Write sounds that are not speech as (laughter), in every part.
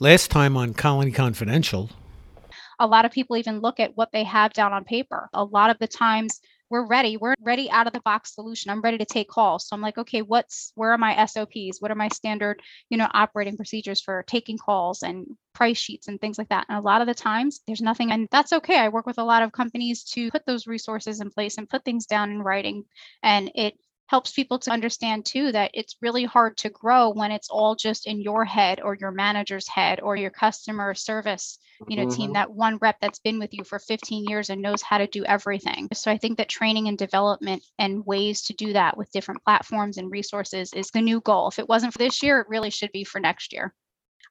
Last time on Colony Confidential, a lot of people even look at what they have down on paper. A lot of the times we're ready. We're ready out of the box solution. I'm ready to take calls. So I'm like, okay, what's where are my SOPs? What are my standard, you know, operating procedures for taking calls and price sheets and things like that? And a lot of the times there's nothing and that's okay. I work with a lot of companies to put those resources in place and put things down in writing and it helps people to understand too that it's really hard to grow when it's all just in your head or your manager's head or your customer service you know mm-hmm. team that one rep that's been with you for 15 years and knows how to do everything. So i think that training and development and ways to do that with different platforms and resources is the new goal. If it wasn't for this year it really should be for next year.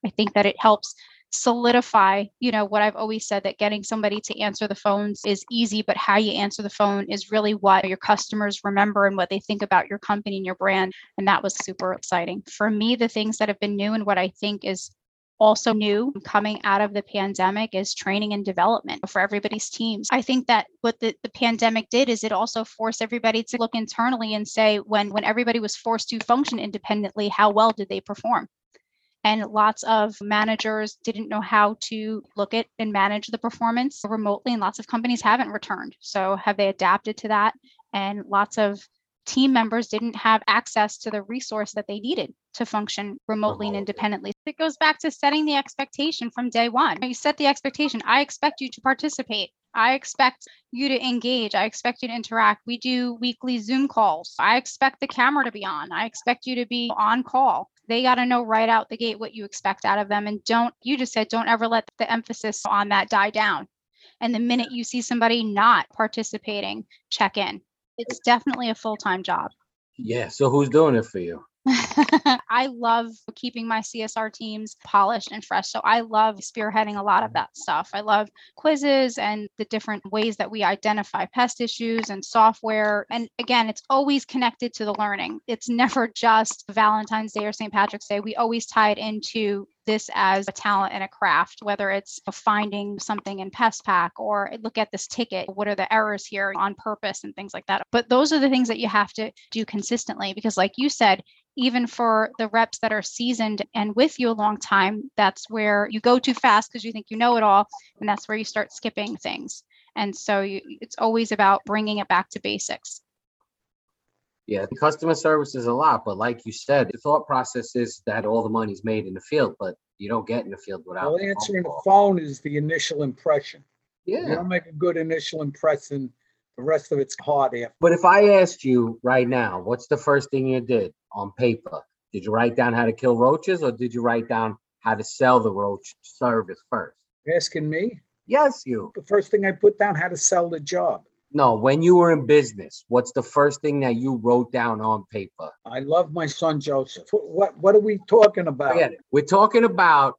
I think that it helps solidify, you know, what I've always said that getting somebody to answer the phones is easy, but how you answer the phone is really what your customers remember and what they think about your company and your brand. And that was super exciting. For me, the things that have been new and what I think is also new coming out of the pandemic is training and development for everybody's teams. I think that what the, the pandemic did is it also forced everybody to look internally and say when when everybody was forced to function independently, how well did they perform? And lots of managers didn't know how to look at and manage the performance remotely and lots of companies haven't returned so have they adapted to that and lots of team members didn't have access to the resource that they needed to function remotely and independently. It goes back to setting the expectation from day one. You set the expectation. I expect you to participate. I expect you to engage. I expect you to interact. We do weekly Zoom calls. I expect the camera to be on. I expect you to be on call they got to know right out the gate what you expect out of them and don't you just said don't ever let the emphasis on that die down. And the minute you see somebody not participating check in. It's definitely a full-time job. Yeah so who's doing it for you (laughs) I love keeping my CSR teams polished and fresh. So I love spearheading a lot of that stuff. I love quizzes and the different ways that we identify pest issues and software. And again, it's always connected to the learning. It's (laughs) never just Valentine's Day or St. Patrick's Day. We always tie it into this as a talent and a craft, whether it's finding something in PestPac or look at this ticket. What are the errors here on purpose and things like that? But those are the things that you have to do consistently because, like you said, even for the reps that are seasoned and with you a long time, that's where you go too fast because you think you know it all. And that's where you start skipping things. And so you, it's always about bringing it back to basics. Yeah, customer service is a lot, but like you said, the thought process is that all the money's made in the field, but you don't get in the field without well, answering the phone is the initial impression. Yeah. You don't make a good initial impression the rest of it's hard after. But if I asked you right now, what's the first thing you did on paper? Did you write down how to kill roaches or did you write down how to sell the roach service first? asking me? Yes, you. The first thing I put down how to sell the job. No, when you were in business, what's the first thing that you wrote down on paper? I love my son Joseph. What what are we talking about? We're talking about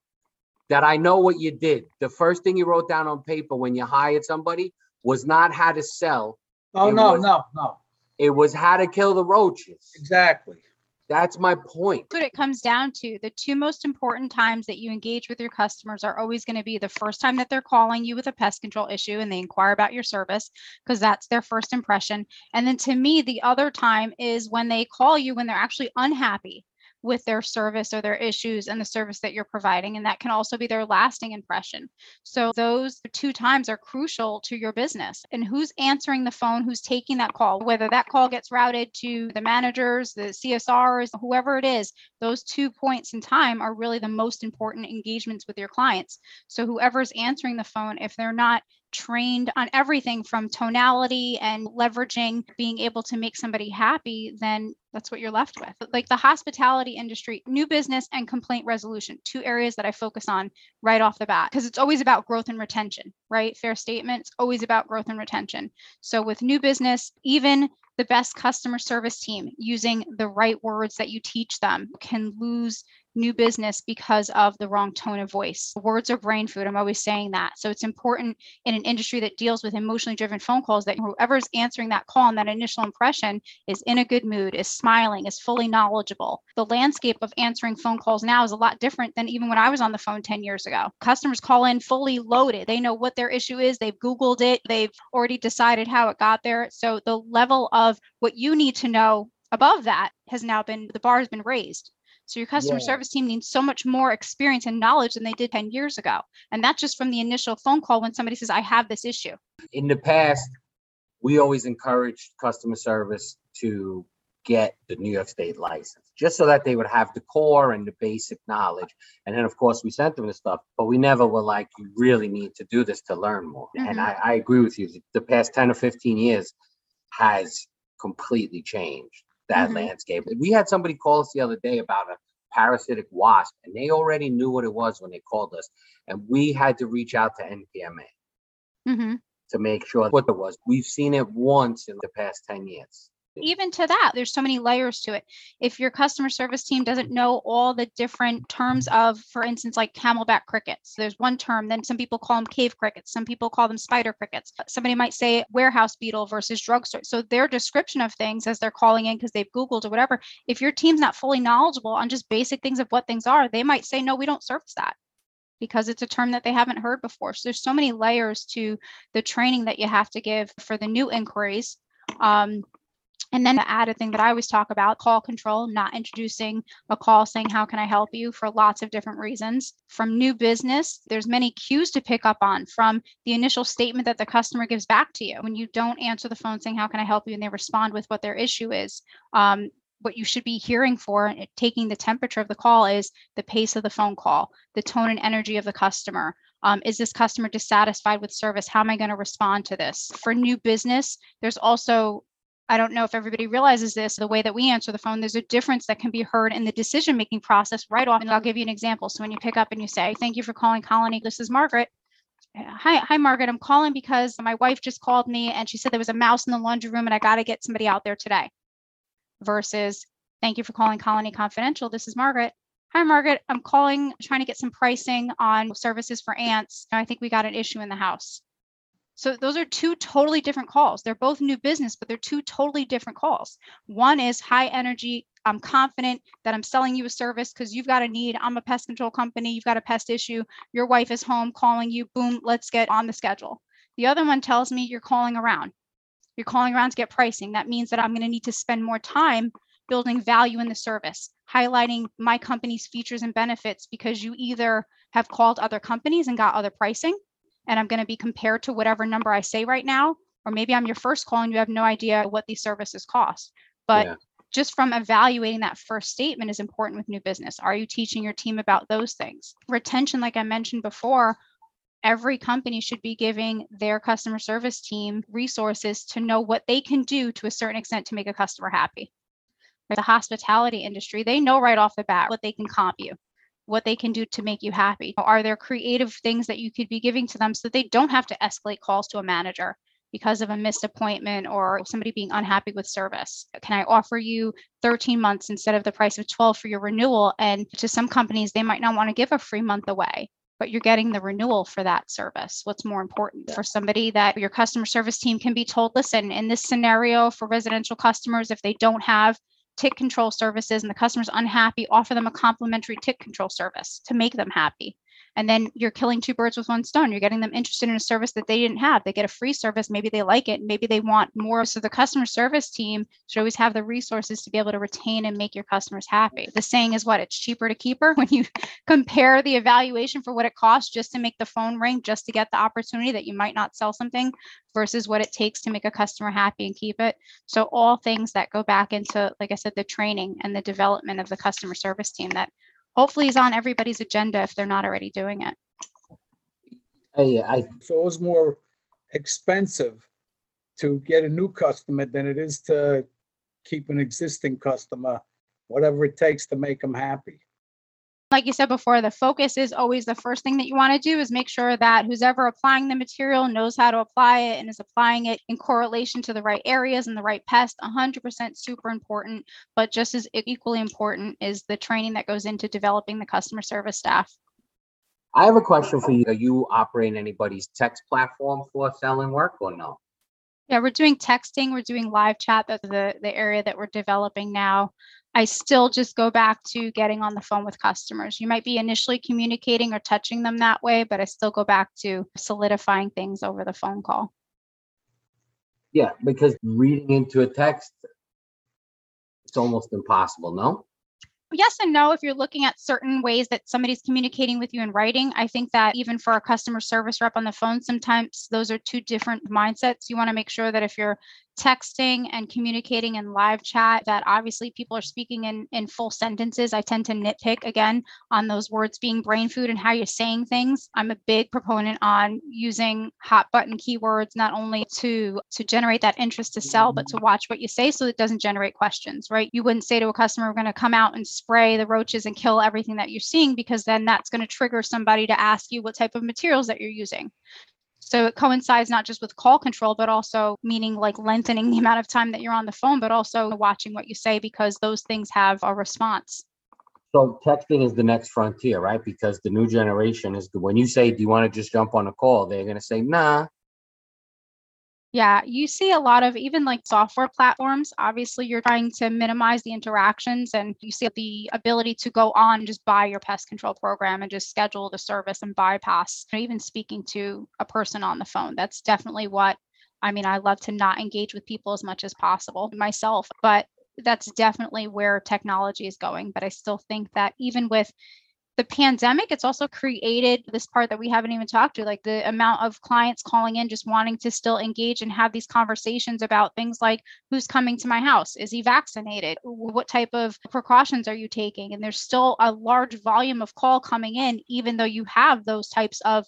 that I know what you did. The first thing you wrote down on paper when you hired somebody was not how to sell. Oh, It no, was- no, no. It was how to kill the roaches. Exactly. That's my point. what it comes down to. The two most important times that you engage with your customers are always going to be the first time that they're calling you with a pest control issue and they inquire about your service because that's their first impression. And then to me, the other time is when they call you when they're actually unhappy with their service or their issues and the service that you're providing. And that can also be their lasting impression. So those two times are crucial to your business. And who's answering the phone, who's taking that call, whether that call gets routed to the managers, the CSRs, whoever it is, those two points in time are really the most important engagements with your clients. So whoever's answering the phone, if they're not trained on everything from tonality and leveraging being able to make somebody happy, then that's what you're left with. Like the hospitality industry, new business and complaint resolution, two areas that I focus on right off the bat because it's always about growth and retention, right? Fair statement. It's always about growth and retention. So with new business, even the best customer service team using the right words that you teach them can lose new business because of the wrong tone of voice. Words are brain food. I'm always saying that. So it's important in an industry that deals with emotionally driven phone calls that whoever's answering that call and that initial impression is in a good mood, is smiling, is fully knowledgeable. The landscape of answering phone calls now is a lot different than even when I was on the phone 10 years ago. Customers call in fully loaded. They know what their issue is, they've Googled it, they've already decided how it got there. So the level of what you need to know above that has now been the bar has been raised So your customer Yeah. service team needs so much more experience and knowledge than they did 10 years ago. And that's just from the initial phone call when somebody says, I have this issue. In the past, we always encouraged customer service to get the New York State license, just so that they would have the core and the basic knowledge. And then, of course, we sent them the stuff, but we never were like, you really need to do this to learn more. And Mhm. I, I agree with you. The past 10 or 15 years has completely changed that Mhm. landscape. We had somebody call us the other day about a parasitic wasp, and they already knew what it was when they called us. And we had to reach out to NPMA hmm to make sure what it was. We've seen it once in the past 10 years. Even to that, there's so many layers to it. If your customer service team doesn't know all the different terms of, for instance, like camelback crickets, there's one term, then some people call them cave crickets, some people call them spider crickets. Somebody might say warehouse beetle versus drugstore. So their description of things as they're calling in because they've Googled or whatever, if your team's not fully knowledgeable on just basic things of what things are, they might say, no, we don't service that because it's a term that they haven't heard before. So there's so many layers to the training that you have to give for the new inquiries. Um, and then the added thing that I always talk about call control, not introducing a call saying, How can I help you for lots of different reasons. From new business, there's many cues to pick up on from the initial statement that the customer gives back to you. When you don't answer the phone saying, How can I help you? and they respond with what their issue is. Um, what you should be hearing for and taking the temperature of the call is the pace of the phone call, the tone and energy of the customer. Um, is this customer dissatisfied with service? How am I going to respond to this? For new business, there's also I don't know if everybody realizes this, the way that we answer the phone, there's a difference that can be heard in the decision making process right off. And I'll give you an example. So when you pick up and you say, Thank you for calling Colony, this is Margaret. Uh, hi, hi, Margaret. I'm calling because my wife just called me and she said there was a mouse in the laundry room and I got to get somebody out there today. Versus, Thank you for calling Colony Confidential. This is Margaret. Hi, Margaret. I'm calling, trying to get some pricing on services for ants. I think we got an issue in the house. So those are two totally different calls. They're both new business, but they're two totally different calls. One is high energy. I'm confident that I'm selling you a service because you've got a need. I'm a pest control company. You've got a pest issue. Your wife is home calling you. Boom, let's get on the schedule. The other one tells me you're calling around. You're calling around to get pricing. That means that I'm going to need to spend more time building value in the service, highlighting my company's features and benefits because you either have called other companies and got other pricing and I'm going to be compared to whatever number I say right now, or maybe I'm your first call and you have no idea what these services cost. But Yeah. just from evaluating that first statement is important with new business. Are you teaching your team about those things? Retention, like I mentioned before, every company should be giving their customer service team resources to know what they can do to a certain extent to make a customer happy. The hospitality industry, they know right off the bat what they can comp you what they can do to make you happy. Are there creative things that you could be giving to them so that they don't have to escalate calls to a manager because of a missed appointment or somebody being unhappy with service? Can I offer you 13 months instead of the price of 12 for your renewal? And to some companies, they might not want to give a free month away. But you're getting the renewal for that service. What's more important for somebody that your customer service team can be told, listen, in this scenario for residential customers, if they don't have tick control services and the customer's unhappy, offer them a complimentary tick control service to make them happy. And then you're killing two birds with one stone. You're getting them interested in a service that they didn't have. They get a free service. Maybe they like it. Maybe they want more. So the customer service team should always have the resources to be able to retain and make your customers happy. The saying is what? It's cheaper to keep her. (laughs) When you (laughs) compare the evaluation for what it costs just to make the phone ring, just to get the opportunity that you might not sell something versus what it takes to make a customer happy and keep it. So all things that go back into, like I said, the training and the development of the customer service team that hopefully is on everybody's agenda if they're not already doing it. Hey, uh, I, So it was more expensive to get a new customer than it is to keep an existing customer, whatever it takes to make them happy. Like you said before, the focus is always the first thing that you want to do is make sure that who's ever applying the material knows how to apply it and is applying it in correlation to the right areas and the right pest. 100% super important, but just as equally important is the training that goes into developing the customer service staff. I have a question for you. Are you operating anybody's text platform for selling work or no? Yeah, we're doing texting, we're doing live chat. That's the, the area that we're developing now. I still just go back to getting on the phone with customers. You might be initially communicating or touching them that way, but I still go back to solidifying things over the phone call. Yeah, because reading into a text, it's almost impossible, no? Yes and no if you're looking at certain ways that somebody's communicating with you in writing i think that even for a customer service rep on the phone sometimes those are two different mindsets. You want to make sure that if you're texting and communicating in live chat that obviously people are speaking in in full sentences. I tend to nitpick again on those words being brain food and how you're saying things. I'm a big proponent on using hot button keywords not only to to generate that interest to sell but to watch what you say so it doesn't generate questions right? You wouldn't say to a customer we're going to come out and spray the roaches and kill everything that you're seeing because then that's going to trigger somebody to ask you what type of materials that you're using so it coincides not just with call control, but also meaning like lengthening the amount of time that you're on the phone, but also watching what you say because those things have a response. So texting is the next frontier, right? Because the new generation is, when you say, do you want to just jump on a call? They're gonna say, nah. Yeah, you see a lot of even like software platforms. Obviously, you're trying to minimize the interactions, and you see the ability to go on just buy your pest control program and just schedule the service and bypass even speaking to a person on the phone. That's definitely what I mean. I love to not engage with people as much as possible myself, but that's definitely where technology is going. But I still think that even with the pandemic it's also created this part that we haven't even talked to like the amount of clients calling in just wanting to still engage and have these conversations about things like who's coming to my house? Is he vaccinated? What type of precautions are you taking? And there's still a large volume of call coming in even though you have those types of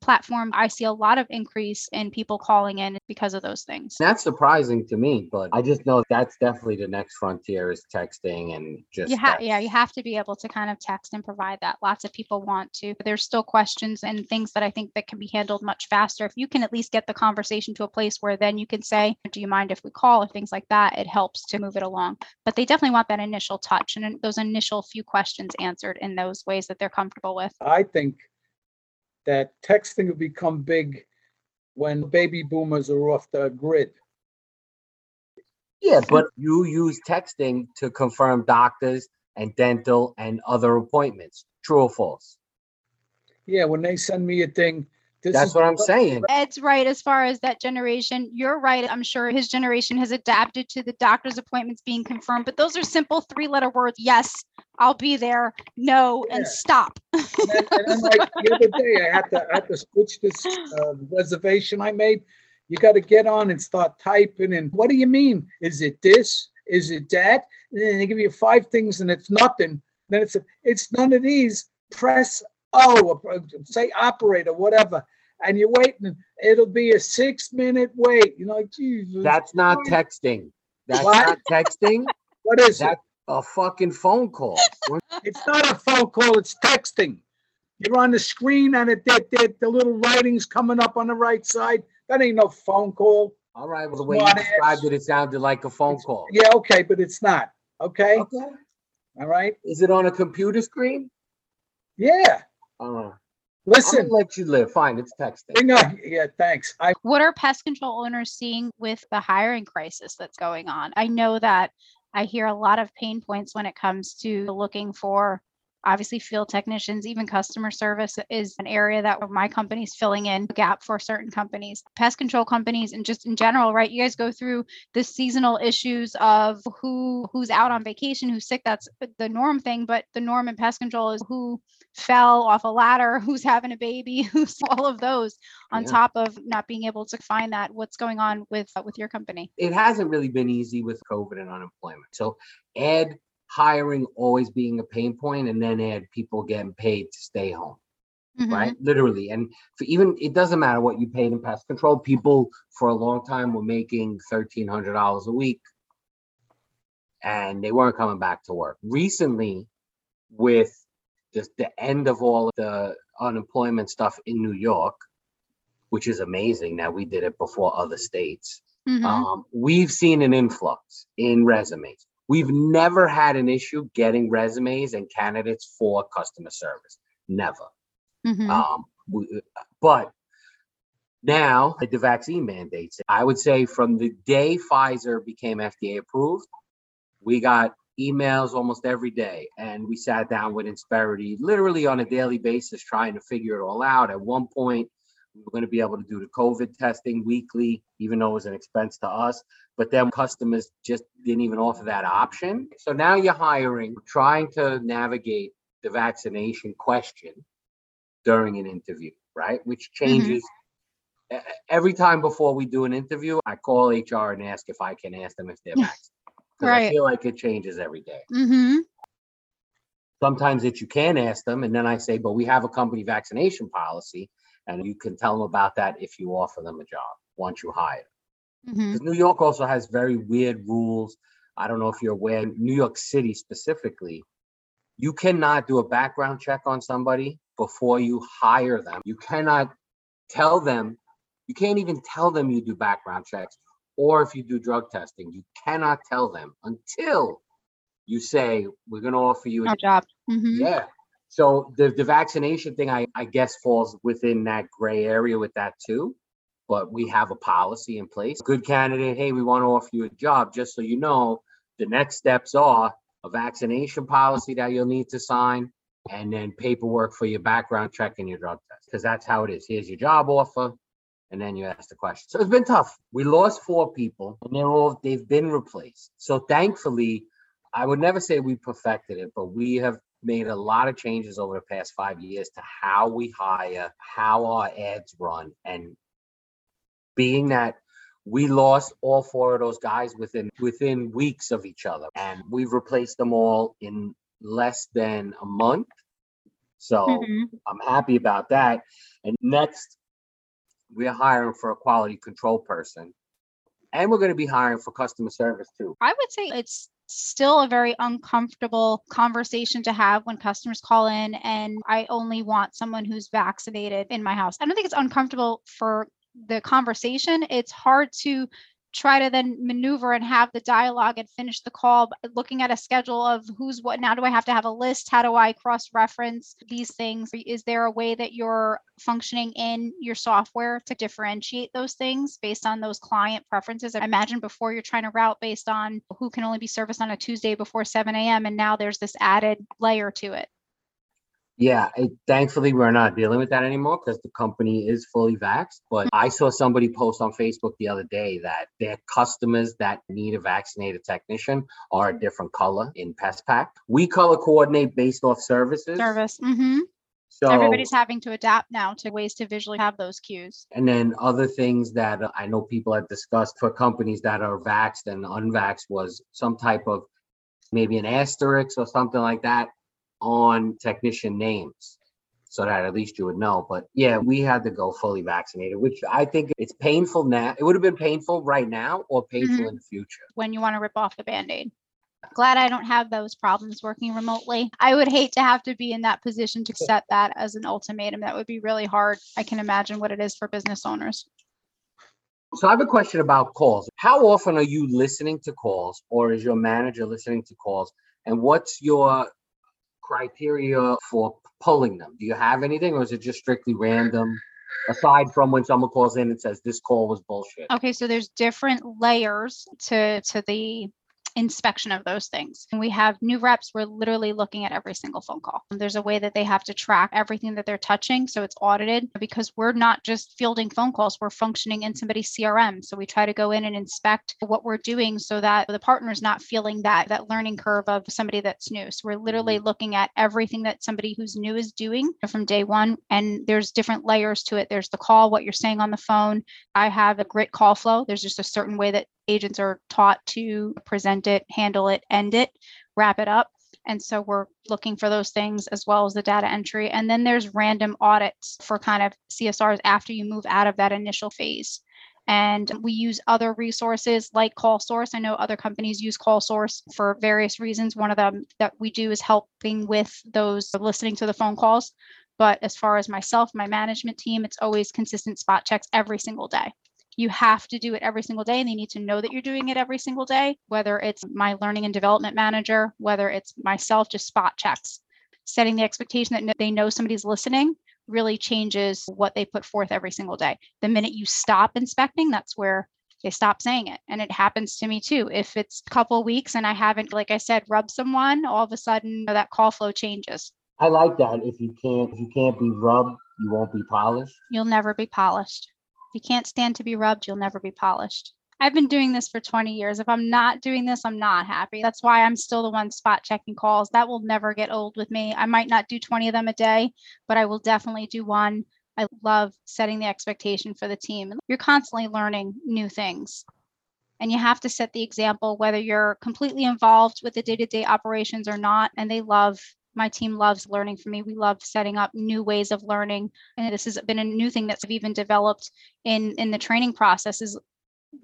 platform, I see a lot of increase in people calling in because of those things. That's surprising to me, but I just know that's definitely the next frontier is texting and just. You have, that's- yeah, you have to be able to kind of text and provide that. Lots of people want to. There's still questions and things that I think that can be handled much faster. If you can at least get the conversation to a place where then you can say, "Do you mind if we call?" or things like that, it helps to move it along. But they definitely want that initial touch and those initial few questions answered in those ways that they're comfortable with. I think that texting will become big when baby boomers are off the grid. Yeah, but you use texting to confirm doctors and dental and other appointments. True or false? Yeah, when they send me a thing. This That's is- what I'm saying. Ed's right as far as that generation. You're right. I'm sure his generation has adapted to the doctor's appointments being confirmed, but those are simple three letter words. Yes, I'll be there. No, and stop. And then, and then like the other day, I had to, I had to switch this uh, reservation I made. You got to get on and start typing and what do you mean? Is it this? Is it that? And then they give you five things and it's nothing. Then it's, it's none of these. Press O, or, uh, say operator, whatever. And you're waiting. It'll be a six minute wait. You know, like, Jesus. That's not texting. That's What? not texting. (laughs) What is it? A fucking phone call. It's not a phone call, it's texting. You're on the screen and it, that, that, the little writing's coming up on the right side. That ain't no phone call. All right, well, the way you Smart ass. described it, it sounded like a phone call. Yeah, okay, but it's not. Okay, Okay. all right? Is it on a computer screen? Yeah, Uh, I'm listen. gonna let you live. Fine, it's texting. hang on. Yeah, thanks. I, What are pest control owners seeing with the hiring crisis that's going on? I know that I hear a lot of pain points when it comes to looking for obviously field technicians, even customer service is an area that my company's filling in a gap for certain companies, pest control companies, and just in general, right? You guys go through the seasonal issues of who who's out on vacation, who's sick. That's the norm thing, but the norm in pest control is who fell off a ladder, (laughs) who's having a baby, (laughs) who's all of those on Yeah. top of not being able to find that what's going on with with your company It hasn't really been easy with COVID and unemployment. So add hiring always being a pain point and then add people getting paid to stay home. Mhm. right? Literally. And for even it doesn't matter what you paid in pest control. People for a long time were making thirteen hundred dollars a week and they weren't coming back to work. Recently, with just the end of all of the unemployment stuff in New York, which is amazing that we did it before other states. Mhm. Um, we've seen an influx in resumes. We've never had an issue getting resumes and candidates for customer service. Never. Mhm. Um, we, but now the vaccine mandates, I would say from the day Pfizer became FDA approved, we got emails almost every day. And we sat down with Insperity literally on a daily basis trying to figure it all out. At one point, We're going to be able to do the COVID testing weekly, even though it was an expense to us. But then customers just didn't even offer that option. So now you're hiring, trying to navigate the vaccination question during an interview, right? Which changes e- e- every time before we do an interview. I call HR and ask if I can ask them if they're vaccinated. 'Cause I feel like it changes every day. Mm-hmm. Sometimes that you can ask them, and then I say, but we have a company vaccination policy, and you can tell them about that if you offer them a job once you hire. Mm-hmm. New York also has very weird rules. I don't know if you're aware, New York City specifically, you cannot do a background check on somebody before you hire them. You cannot tell them, you can't even tell them you do background checks. Or if you do drug testing, you cannot tell them until you say, we're gonna offer you a job. Mm-hmm. yeah. So the, the vaccination thing, I, I guess falls within that gray area with that too. But we have a policy in place. Good candidate, hey, we want to offer you a job, just so you know, the next steps are a vaccination policy that you'll need to sign and then paperwork for your background check and your drug test. Because that's how it is. Here's your job offer. And then you ask the question. So it's been tough. We lost four people and they're all, they've been replaced. So thankfully, I would never say we perfected it, but we have made a lot of changes over the past five years to how we hire, how our ads run, and being that we lost all four of those guys within within weeks of each other, and we've replaced them all in less than a month. So Mm-hmm. I'm happy about that. And next, we're hiring for a quality control person, and we're going to be hiring for customer service too. I would say it's still a very uncomfortable conversation to have when customers call in and I only want someone who's vaccinated in my house. I don't think it's uncomfortable for the conversation. It's hard to try to then maneuver and have the dialogue and finish the call looking at a schedule of who's what now do i have to have a list? How do i cross reference these things? Is there a way that you're functioning in your software to differentiate those things based on those client preferences? I imagine before you're trying to route based on who can only be serviced on a tuesday before 7 a.m and now there's this added layer to it Yeah, it, thankfully we're not dealing with that anymore because the company is fully vaxxed. But I saw somebody post on Facebook the other day that their customers that need a vaccinated technician are a different color in PestPac. We color coordinate based off services. service Mm-hmm. So everybody's having to adapt now to ways to visually have those cues and then other things that I know people have discussed for companies that are vaxxed and unvaxxed was some type of maybe an asterisk or something like that on technician names. So that at least you would know. But yeah, we had to go fully vaccinated, which I think it's painful now. It would have been painful right now or painful mm-hmm. in the future. when you want to rip off the band-aid glad i don't have those problems working remotely i would hate to have to be in that position to set that as an ultimatum that would be really hard i can imagine what it is for business owners So I have a question about calls. How often are you listening to calls or is your manager listening to calls? And what's your criteria for pulling them? Do you have anything or is it just strictly random? Aside from when someone calls in and says this call was bullshit. okay so there's different layers to to the inspection of those things. When we have new reps, we're literally looking at every single phone call. There's a way that they have to track everything that they're touching. So it's audited because we're not just fielding phone calls, we're functioning in somebody's CRM. So we try to go in and inspect what we're doing so that the partner's not feeling that that learning curve of somebody that's new. So we're literally mm-hmm. looking at everything that somebody who's new is doing from day one. And there's different layers to it. There's the call, what you're saying on the phone. I have a grit call flow. There's just a certain way that agents are taught to present it, handle it, end it, wrap it up. And so we're looking for those things as well as the data entry. And then there's random audits for kind of CSRs after you move out of that initial phase. And we use other resources like Call Source. I know other companies use Call Source for various reasons. One of them that we do is helping with those listening to the phone calls. But as far as myself, my management team, it's always consistent spot checks every single day you have to do it every single day and they need to know that you're doing it every single day whether it's my learning and development manager whether it's myself just spot checks setting the expectation that they know somebody's listening really changes what they put forth every single day the minute you stop inspecting that's where they stop saying it and it happens to me too if it's a couple weeks and i haven't like i said rubbed someone all of a sudden that call flow changes I like that. If you can't, if you can't be rubbed, you won't be polished? You'll never be polished. If you can't stand to be rubbed, you'll never be polished. I've been doing this for 20 years. If I'm not doing this, I'm not happy. That's why I'm still the one spot checking calls. That will never get old with me. I might not do 20 of them a day, but I will definitely do one. I love setting the expectation for the team. You're constantly learning new things. And you have to set the example whether you're completely involved with the day to day operations or not. And they love, my team loves learning from me. We love setting up new ways of learning. And this has been a new thing that's even developed in, in the training process is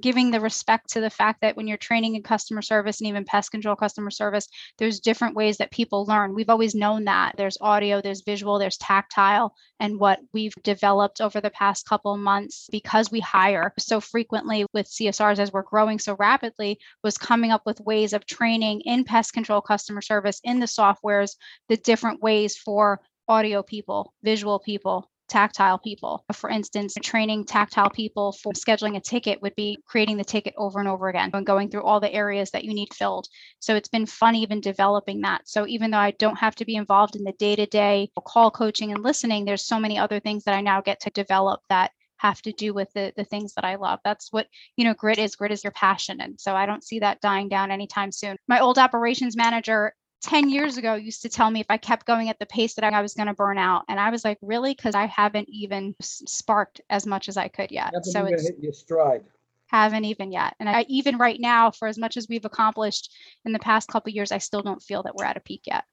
giving the respect to the fact that when you're training in customer service and even pest control customer service, there's different ways that people learn. We've always known that there's audio, there's visual, there's tactile. And what we've developed over the past couple months, because we hire so frequently with CSRs as we're growing so rapidly, was coming up with ways of training in pest control customer service in the softwares, the different ways for audio people, visual people, tactile people. For instance, training tactile people for scheduling a ticket would be creating the ticket over and over again and going through all the areas that you need filled. So it's been fun even developing that. So even though I don't have to be involved in the day to day call coaching and listening, there's so many other things that I now get to develop that have to do with the, the things that I love. That's what, you know, grit is. Grit is your passion. And so I don't see that dying down anytime soon. My old operations manager 10 years ago used to tell me if I kept going at the pace that I was going to burn out. And I was like, really? Because I haven't even sparked as much as I could yet. Haven't so it's hit your stride. haven't even yet. And I even right now, for as much as we've accomplished in the past couple years, I still don't feel that we're at a peak yet.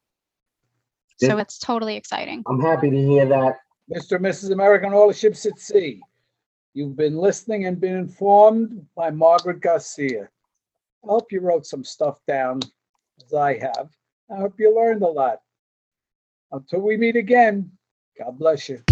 So it's totally exciting. I'm happy to hear that. Mr. and Mrs. American, all the ships at sea. You've been listening and been informed by Margaret Garcia. I hope you wrote some stuff down, as I have. I hope you learned a lot. Until we meet again, God bless you.